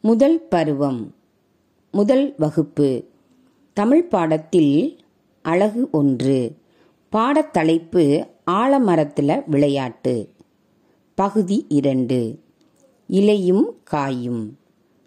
முதல் பருவம். முதல் வகுப்பு. தமிழ் பாடத்தில் அழகு ஒன்று. பாடத்தலைப்பு ஆலமரத்தில் விளையாட்டு. பகுதி இரண்டு. இலையும் காயும்.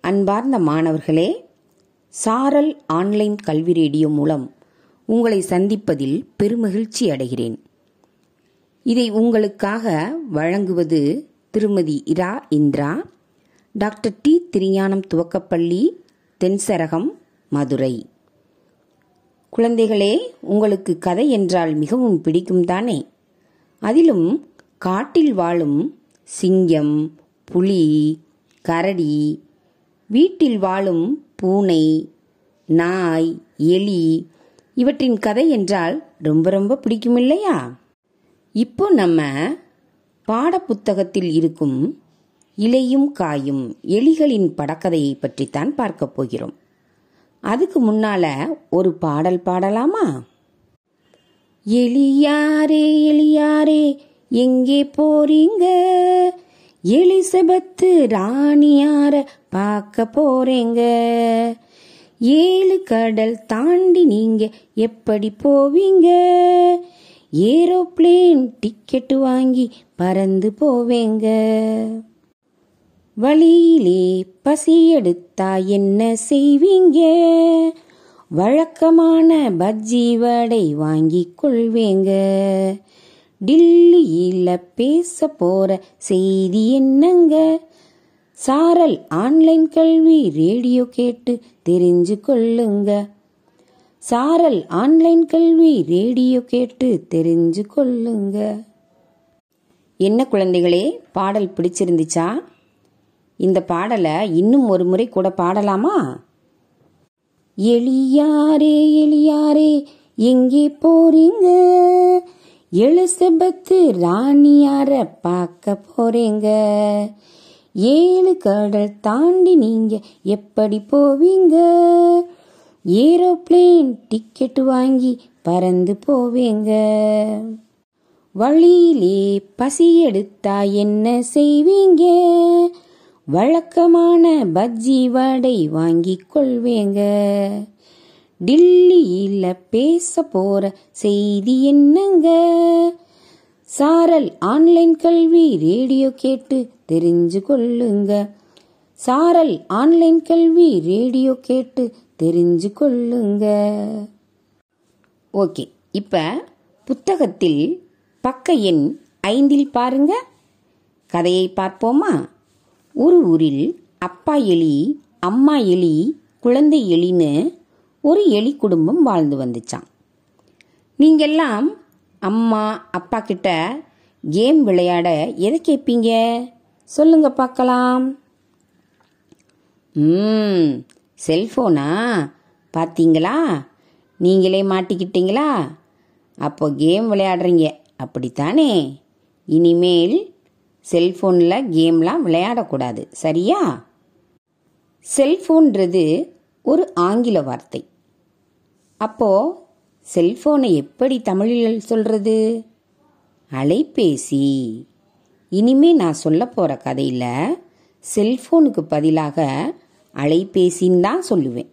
அன்பார்ந்த மாணவர்களே சாரல் ஆன்லைன் கல்வி ரேடியோ மூலம் உங்களை சந்திப்பதில் பெருமகிழ்ச்சி அடைகிறேன். இதை உங்களுக்காக வழங்குவது திருமதி இரா இந்திரா. டாக்டர் டி திருஞானம் துவக்கப்பள்ளி தென்சரகம் மதுரை. குழந்தைகளே உங்களுக்கு கதை என்றால் மிகவும் பிடிக்கும் தானே? அதிலும் காட்டில் வாழும் சிங்கம் புலி கரடி வீட்டில் வாழும் பூனை நாய் எலி இவற்றின் கதை என்றால் ரொம்ப ரொம்ப பிடிக்கும் இல்லையா இப்போ நம்ம பாடப்புத்தகத்தில் இருக்கும் இலையும் காயும் எலிகளின் படக்கதையை பற்றித்தான் பார்க்க போகிறோம். அதுக்கு முன்னால ஒரு பாடல் பாடலாமா? எலியாரே எலியாரே எங்கே போறீங்க? எலிசபெத்து ராணியார பார்க்க போறேங்க. ஏழு கடல் தாண்டி நீங்க எப்படி போவீங்க? ஏரோப்ளேன் டிக்கெட் வாங்கி பறந்து போவேங்க. வழியிலே பசி எடுத்தா என்ன செய்வீங்க? வழக்கமான பஜ்ஜி வடை வாங்கி கொள்வேங்க. டில்லியில பேச போற செய்தி என்னங்க? சாரல் ஆன்லைன் கல்வி ரேடியோ கேட்டு தெரிஞ்சு கொள்ளுங்க. சாரல் ஆன்லைன் கல்வி ரேடியோ கேட்டு தெரிஞ்சு கொள்ளுங்க. என்ன குழந்தைகளே பாடல் பிடிச்சிருந்துச்சா? இந்த பாடலை இன்னும் ஒரு முறை கூட பாடலாமா? எளியாரே எளியாரே எங்கே போறீங்க? எலிசபெத்து ராணியார பார்க்க போறீங்க. ஏழு கடல் தாண்டி நீங்க எப்படி போவீங்க? ஏரோப்ளேன் டிக்கெட் வாங்கி பறந்து போவீங்க. வழியிலே பசி எடுத்தா என்ன செய்வீங்க? வழக்கமான பஜ்ஜி வடை வாங்கி கொள்வேங்க. டில்லியில பேச போற செய்தி என்னங்க? சாரல் ஆன்லைன் கல்வி ரேடியோ கேட்டு தெரிஞ்சு கொள்ளுங்க. சாரல் ஆன்லைன் கல்வி ரேடியோ கேட்டு தெரிஞ்சு கொள்ளுங்க. ஓகே இப்ப புத்தகத்தில் பக்க எண் ஐந்தில் பாருங்க. கதையை பார்ப்போமா? ஒரு ஊரில் அப்பா எலி அம்மா எலி குழந்தை எலின்னு ஒரு எலி குடும்பம் வாழ்ந்து வந்துச்சான் நீங்கெல்லாம் அம்மா அப்பா கிட்ட கேம் விளையாட எதை கேட்பீங்க சொல்லுங்க பார்க்கலாம். ம் செல்ஃபோனா பார்த்தீங்களா? நீங்களே மாட்டிக்கிட்டீங்களா? அப்போ கேம் விளையாடுறீங்க. அப்படித்தானே? இனிமேல் செல்ஃபோனில் கேம்லாம் விளையாடக்கூடாது. சரியா? செல்ஃபோன்றது ஒரு ஆங்கில வார்த்தை. அப்போ செல்போனை எப்படி தமிழில் சொல்றது? அலைபேசி. இனிமே நான் சொல்ல போற கதையில் செல்போனுக்கு பதிலாக அலைபேசின்னு தான் சொல்லுவேன்.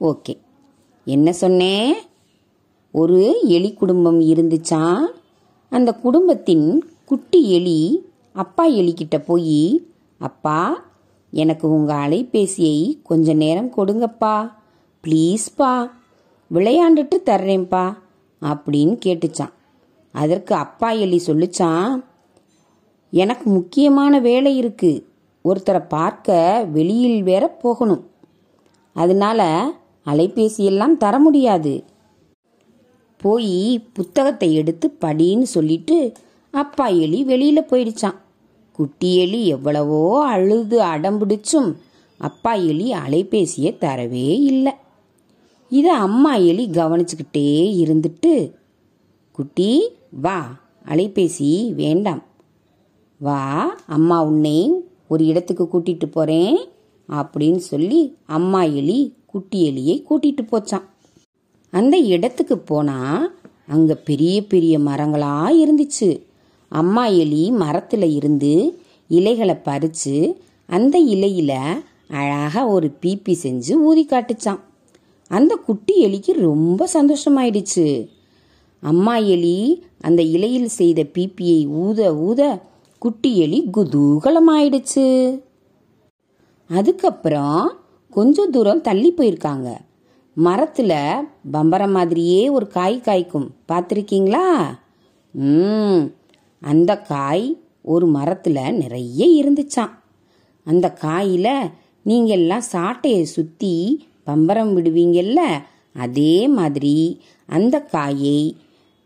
ஓகே. என்ன சொன்னேன் ஒரு எலி குடும்பம் இருந்துச்சான் அந்த குடும்பத்தின் குட்டி எலி அப்பா எலிக்கிட்ட போய் அப்பா எனக்கு உங்கள் அலைபேசியை கொஞ்ச நேரம் கொடுங்கப்பா. ப்ளீஸ்ப்பா விளையாண்டுட்டு தர்றேன்ப்பா அப்படின்னு கேட்டுச்சான். அதற்கு அப்பா எலி சொல்லிச்சான் எனக்கு முக்கியமான வேலை இருக்கு. ஒருத்தரை பார்க்க வெளியில் வேற போகணும். அதனால அலைபேசியெல்லாம் தர முடியாது. போய் புத்தகத்தை எடுத்து படின்னு சொல்லிட்டு அப்பா எலி வெளியில போயிடுச்சான் குட்டி எலி எவ்வளவோ அழுது அடம்பிடிச்சும் அப்பா எலி அலைபேசியை தரவே இல்லை. இதை அம்மா எலி கவனிச்சுக்கிட்டே இருந்துட்டு குட்டி வா அலைபேசி வேண்டாம். வா அம்மா உன்னை ஒரு இடத்துக்கு கூட்டிட்டு போறேன் அப்படின்னு சொல்லி அம்மா எலி குட்டி எலியை கூட்டிட்டு போச்சான் அந்த இடத்துக்கு போனா அங்க பெரிய பெரிய மரங்களா இருந்துச்சு. அம்மா எலி மரத்தில் இருந்து இலைகளை பறித்து அந்த இலையில் அழகாக ஒரு பீப்பி செஞ்சு ஊதி காட்டுச்சான் அந்த குட்டி எலிக்கு ரொம்ப சந்தோஷமாயிடுச்சு. அம்மா எலி அந்த இலையில் செய்த பீப்பியை ஊத ஊத குட்டி எலி குதூகலமாயிடுச்சு. அதுக்கப்புறம் கொஞ்சம் தூரம் தள்ளி போயிருக்காங்க. மரத்தில் பம்பரம் மாதிரியே ஒரு காய் காய்க்கும். பார்த்துருக்கீங்களா? ம். அந்த காய் ஒரு மரத்துல நிறைய இருந்துச்சாம். அந்த காயில நீங்க எல்லாம் சாட்டையை சுத்தி பம்பரம் விடுவீங்கல்ல? அதே மாதிரி அந்த காயை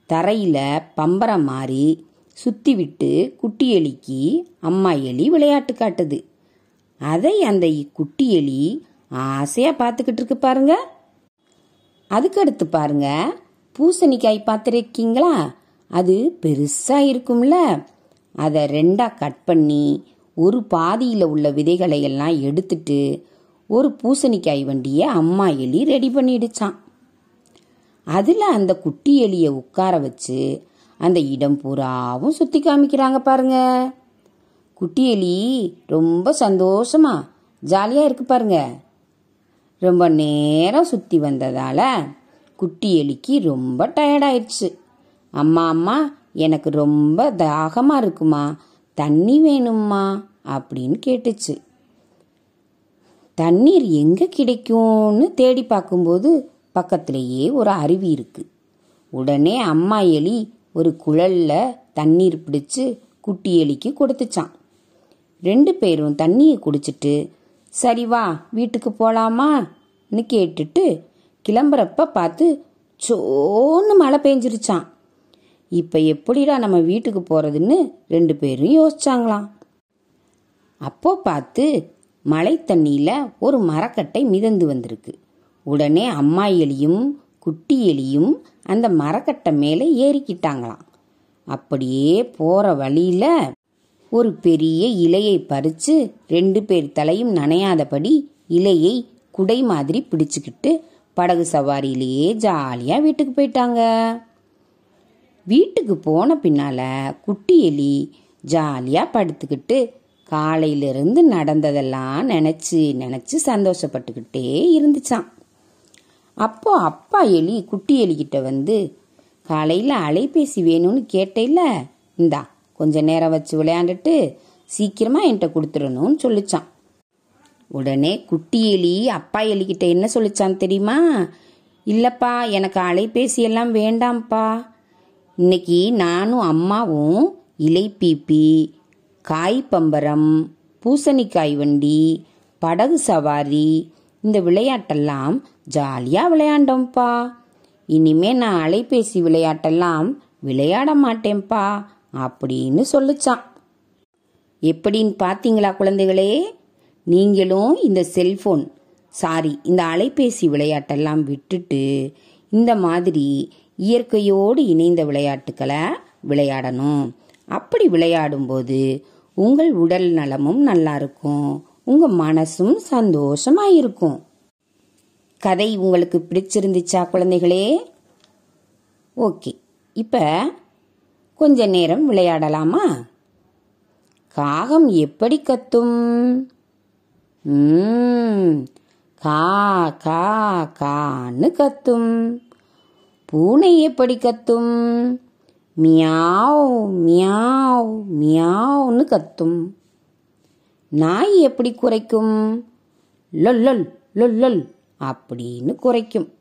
தரையில பம்பரம் மாறி சுத்தி விட்டு குட்டி எலிக்கு அம்மா எலி விளையாட்டு காட்டுது. அதை அந்த குட்டி எலி ஆசையா பார்த்துக்கிட்டு இருக்கு பாருங்க. அதுக்கடுத்து பாருங்க பூசணிக்காய் பார்த்துருக்கீங்களா? அது பெருசாக இருக்கும்ல. அதை ரெண்டாக கட் பண்ணி ஒரு பாதியில் உள்ள விதைகளை எல்லாம் எடுத்துட்டு ஒரு பூசணிக்காய் வண்டியை அம்மா எலி ரெடி பண்ணிடுச்சான் அதில் அந்த குட்டி எலியை உட்கார வச்சு அந்த இடம் பூராவும் சுற்றி காமிக்கிறாங்க பாருங்க. குட்டி எலி ரொம்ப சந்தோஷமா ஜாலியாக இருக்கு பாருங்க. ரொம்ப நேரம் சுற்றி வந்ததால் குட்டி எலிக்கு ரொம்ப டயர்டாயிடுச்சு அம்மா அம்மா எனக்கு ரொம்ப தாகமாக இருக்குமா? தண்ணி வேணும்மா அப்படின்னு கேட்டுச்சு. தண்ணீர் எங்கே கிடைக்கும்னு தேடி பார்க்கும்போது பக்கத்திலேயே ஒரு அருவி இருக்கு. உடனே அம்மா எலி ஒரு குழல்ல தண்ணீர் பிடிச்சு குட்டி எலிக்கு கொடுத்துச்சான் ரெண்டு பேரும் தண்ணியை குடிச்சிட்டு சரி வா வீட்டுக்கு போலாமான்னு கேட்டுட்டு கிளம்புறப்ப பார்த்து சோன்னு மழை பெஞ்சிருச்சான் இப்போ எப்படிடா நம்ம வீட்டுக்கு போகிறதுன்னு ரெண்டு பேரும் யோசிச்சாங்களாம். அப்போ பார்த்து மழை தண்ணியில் ஒரு மரக்கட்டை மிதந்து வந்திருக்கு. உடனே அம்மா எலியும் குட்டி எலியும் அந்த மரக்கட்டை மேலே ஏறிக்கிட்டாங்களாம். அப்படியே போகிற வழியில் ஒரு பெரிய இலையை பறித்து ரெண்டு பேர் தலையும் நனையாதபடி இலையை குடை மாதிரி பிடிச்சுக்கிட்டு படகு சவாரியிலேயே ஜாலியாக வீட்டுக்கு போயிட்டாங்க. வீட்டுக்கு போன பின்னால குட்டி எலி ஜாலியா படுத்துக்கிட்டு காலையிலிருந்து நடந்ததெல்லாம் நினைச்சு நினைச்சு சந்தோஷப்பட்டுக்கிட்டே இருந்துச்சான் அப்போ அப்பா எலி குட்டி எலிக்கிட்ட வந்து காலையில் அலைபேசி வேணும்னு கேட்டேல்ல இந்தா கொஞ்ச நேரம் வச்சு விளையாண்டுட்டு சீக்கிரமா என்கிட்ட கொடுத்துடணும்னு சொல்லிச்சான் உடனே குட்டி எலி அப்பா எலிகிட்ட என்ன சொல்லிச்சான் தெரியுமா? இல்லப்பா எனக்கு அலைபேசி எல்லாம் வேண்டாம்ப்பா. இன்னைக்கு நானும் அம்மாவும் இலைப்பீப்பி காய் பம்பரம் பூசணிக்காய் வண்டி படகு சவாரி இந்த விளையாட்டெல்லாம் ஜாலியாக விளையாண்டோம்ப்பா இனிமே நான் அலைபேசி விளையாட்டெல்லாம் விளையாட மாட்டேன்ப்பா அப்படின்னு சொல்லுச்சான் எப்படின்னு பார்த்தீங்களா குழந்தைகளே? நீங்களும் இந்த செல்ஃபோன் சாரி இந்த அலைபேசி விளையாட்டெல்லாம் விட்டுட்டு இந்த மாதிரி இயற்கையோடு இணைந்த விளையாட்டுக்களை விளையாடணும். அப்படி விளையாடும்போது உங்கள் உடல் நலமும் நல்லா இருக்கும். உங்க மனசும் சந்தோஷமா இருக்கும். கதை உங்களுக்கு பிடிச்சிருந்துச்சா குழந்தைகளே? ஓகே. இப்ப கொஞ்ச நேரம் விளையாடலாமா? காகம் எப்படி கத்தும்? ம், கா கா கான்னு கத்தும். பூனை எப்படி கத்தும் மியாவ் மியாவ் மியாவ்னு கத்தும். நாய் எப்படி குறைக்கும்? லொல்லொல் லொல்லொல் அப்படின்னு குறைக்கும்.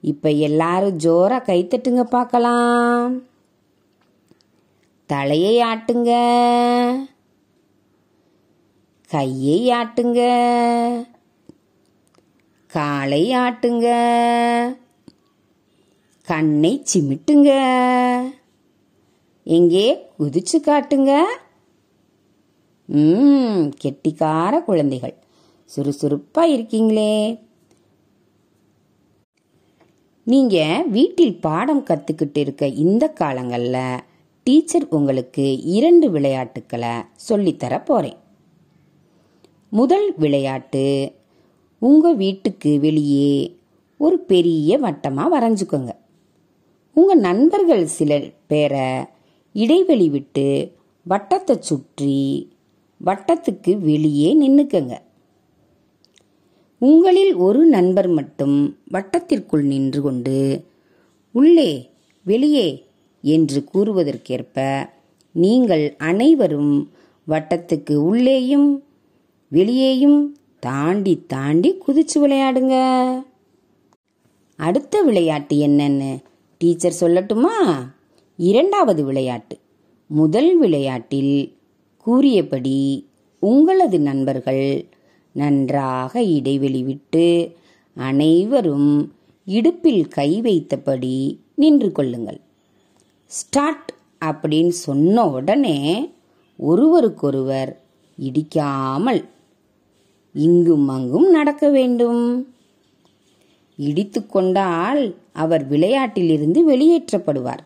இப்ப எல்லாரும் ஜோரா கைத்தட்டுங்க பார்க்கலாம். தலையை ஆட்டுங்க. கையை ஆட்டுங்க. காலை ஆட்டுங்க. கண்ணை சிமிட்டுங்க. எங்கே? குதிச்சு காட்டுங்க. ம் கெட்டிக்கார குழந்தைகள். சுறுசுறுப்பா இருக்கீங்களே. நீங்க வீட்டில் பாடம் கத்துக்கிட்டு இருக்க இந்த காலங்கள்ல டீச்சர் உங்களுக்கு இரண்டு விளையாட்டுக்களை சொல்லித்தர போறேன். முதல் விளையாட்டு உங்க வீட்டுக்கு வெளியே ஒரு பெரிய வட்டமா வரைஞ்சுக்கோங்க. உங்க நண்பர்கள் சில பேரை இடைவெளி விட்டு வட்டத்தை சுற்றி வட்டத்துக்கு வெளியே நின்றுக்கங்க உங்களில் ஒரு நண்பர் மட்டும் வட்டத்திற்குள் நின்று கொண்டு உள்ளே வெளியே என்று கூறுவதற்கேற்ப நீங்கள் அனைவரும் வட்டத்துக்கு உள்ளேயும் வெளியேயும் தாண்டி தாண்டி குதிச்சு விளையாடுங்க. அடுத்த விளையாட்டு என்னன்னு டீச்சர் சொல்லட்டுமா? இரண்டாவது விளையாட்டு. முதல் விளையாட்டில் கூறியபடி உங்களது நண்பர்கள் நன்றாக இடைவெளி விட்டு அனைவரும் இடுப்பில் கை வைத்தபடி நின்று கொள்ளுங்கள். ஸ்டார்ட் அப்படின்னு சொன்ன உடனே ஒருவருக்கொருவர் இடிக்காமல் இங்கும் அங்கும் நடக்க வேண்டும். இடித்து கொண்டால் அவர் விளையாட்டிலிருந்து வெளியேற்றப்படுவார்.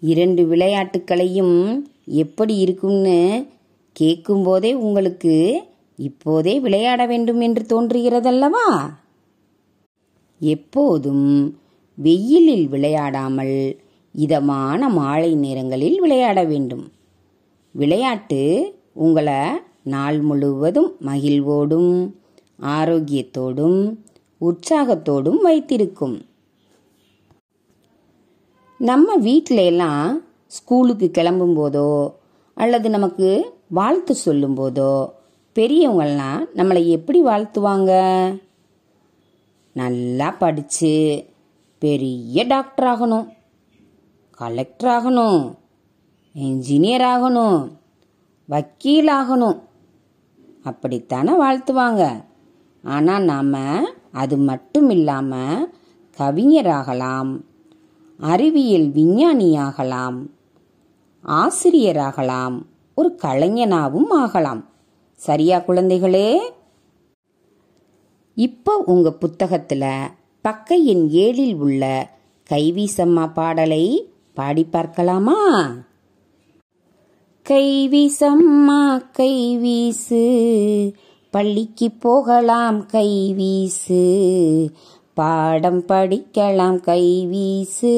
இரண்டு விளையாட்டுக்களையும் எப்படி இருக்கும்னு கேட்கும்போதே உங்களுக்கு இப்போதே விளையாட வேண்டும் என்று தோன்றுகிறதல்லவா? எப்போதும் வெயிலில் விளையாடாமல் இதமான மாலை நேரங்களில் விளையாட வேண்டும். விளையாட்டு உங்களை நாள் முழுவதும் மகிழ்வோடும் ஆரோக்கியத்தோடும் உற்சாகத்தோடும் வைத்திருக்கும். நம்ம வீட்டில எல்லாம் ஸ்கூலுக்கு கிளம்பும் போதோ அல்லது நமக்கு வாழ்த்து சொல்லும் போதோ பெரியவங்கெல்லாம் நம்மளை எப்படி வாழ்த்துவாங்க? நல்லா படிச்சு பெரிய டாக்டர் ஆகணும் கலெக்டர் ஆகணும் இன்ஜினியர் ஆகணும் வக்கீல் ஆகணும். அப்படித்தானே வாழ்த்துவாங்க. ஆனால் நாம் அது மட்டும் இல்லாமல் கவிஞராகலாம் அறிவியல் விஞ்ஞானியாகலாம் ஆசிரியராகலாம் ஒரு கலைஞனாகவும் ஆகலாம். சரியா குழந்தைகளே? இப்போ உங்க புத்தகத்தில் பக்க எண் ஏழில் உள்ள கைவீசம்மா பாடலை பாடி பார்க்கலாமா? கைவீசம்மா கைவீசு பள்ளிக்கு போகலாம் கைவீசு பாடம் படிக்கலாம் கைவீசு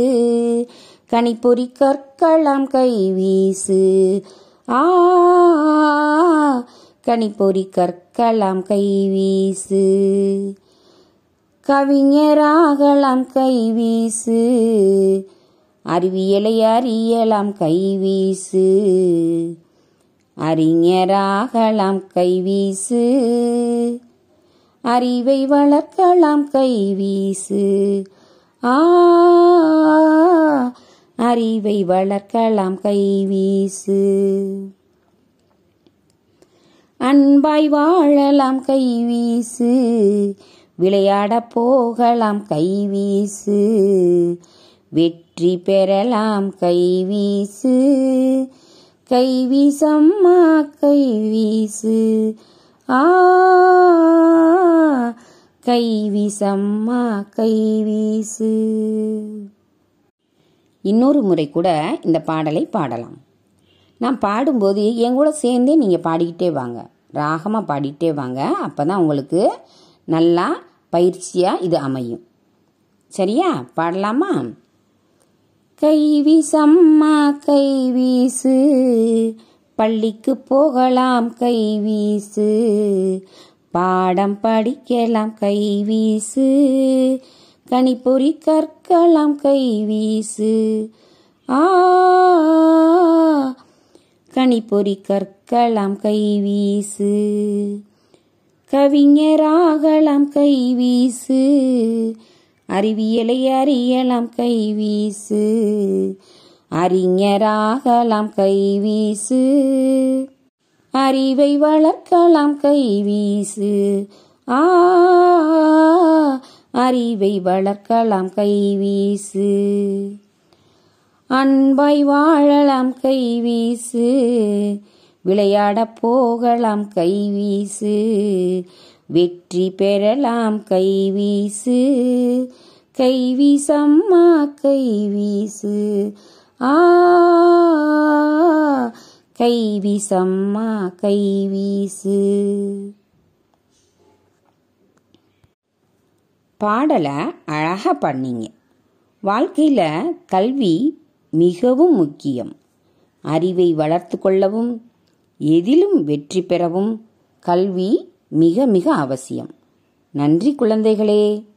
கணிப்பொறி கற்கலாம் கைவீசு ஆ கணிப்பொறி கற்கலாம் கைவீசு கவிஞராகலாம் கைவீசு அறிவியலை அறியலாம் கைவீசு அறிஞராகலாம் கைவீசு. அறிவை வளர்க்கலாம் கைவீசு. ஆ அறிவை வளர்க்கலாம் கைவீசு. அன்பாய் வாழலாம் கைவீசு. விளையாட போகலாம் கைவீசு. வெற்றி பெறலாம் கைவீசு. கைவீசம்மா கைவீசு ஆ கை வீசு. இன்னொரு முறை கூட இந்த பாடலை பாடலாம். நான் பாடும்போது என் கூட சேர்ந்தே நீங்கள் பாடிக்கிட்டே வாங்க. ராகமாக பாடிக்கிட்டே வாங்க. அப்போ தான் உங்களுக்கு நல்லா பயிற்சியாக இது அமையும். சரியா? பாடலாமா? கைவீசம்மா கைவீசு பள்ளிக்கு போகலாம் கைவீசு பாடம் படிக்கலாம் கைவீசு கணிப்பொறி கற்கலாம் கைவீசு ஆ கணிப்பொறி கற்கலாம் கைவீசு கவிஞராகலாம் கைவீசு அறிவியலை அறியலாம் கைவீசு அறிஞராகலாம் கைவீசு அறிவை வளர்க்கலாம் கைவீசு ஆ அறிவை வளர்க்கலாம் கைவீசு அன்பாய் வாழலாம் கைவீசு விளையாட போகலாம் கைவீசு வெற்றி பெறலாம் கைவீசு கைவீசம்மா கைவீசு ஆ கைவீசம்மா கைவீசு பாடலை அழகாக பண்ணீங்க. வாழ்க்கையில் கல்வி மிகவும் முக்கியம். அறிவை வளர்த்து கொள்ளவும் எதிலும் வெற்றி பெறவும் கல்வி மிக மிக அவசியம். நன்றி குழந்தைகளே.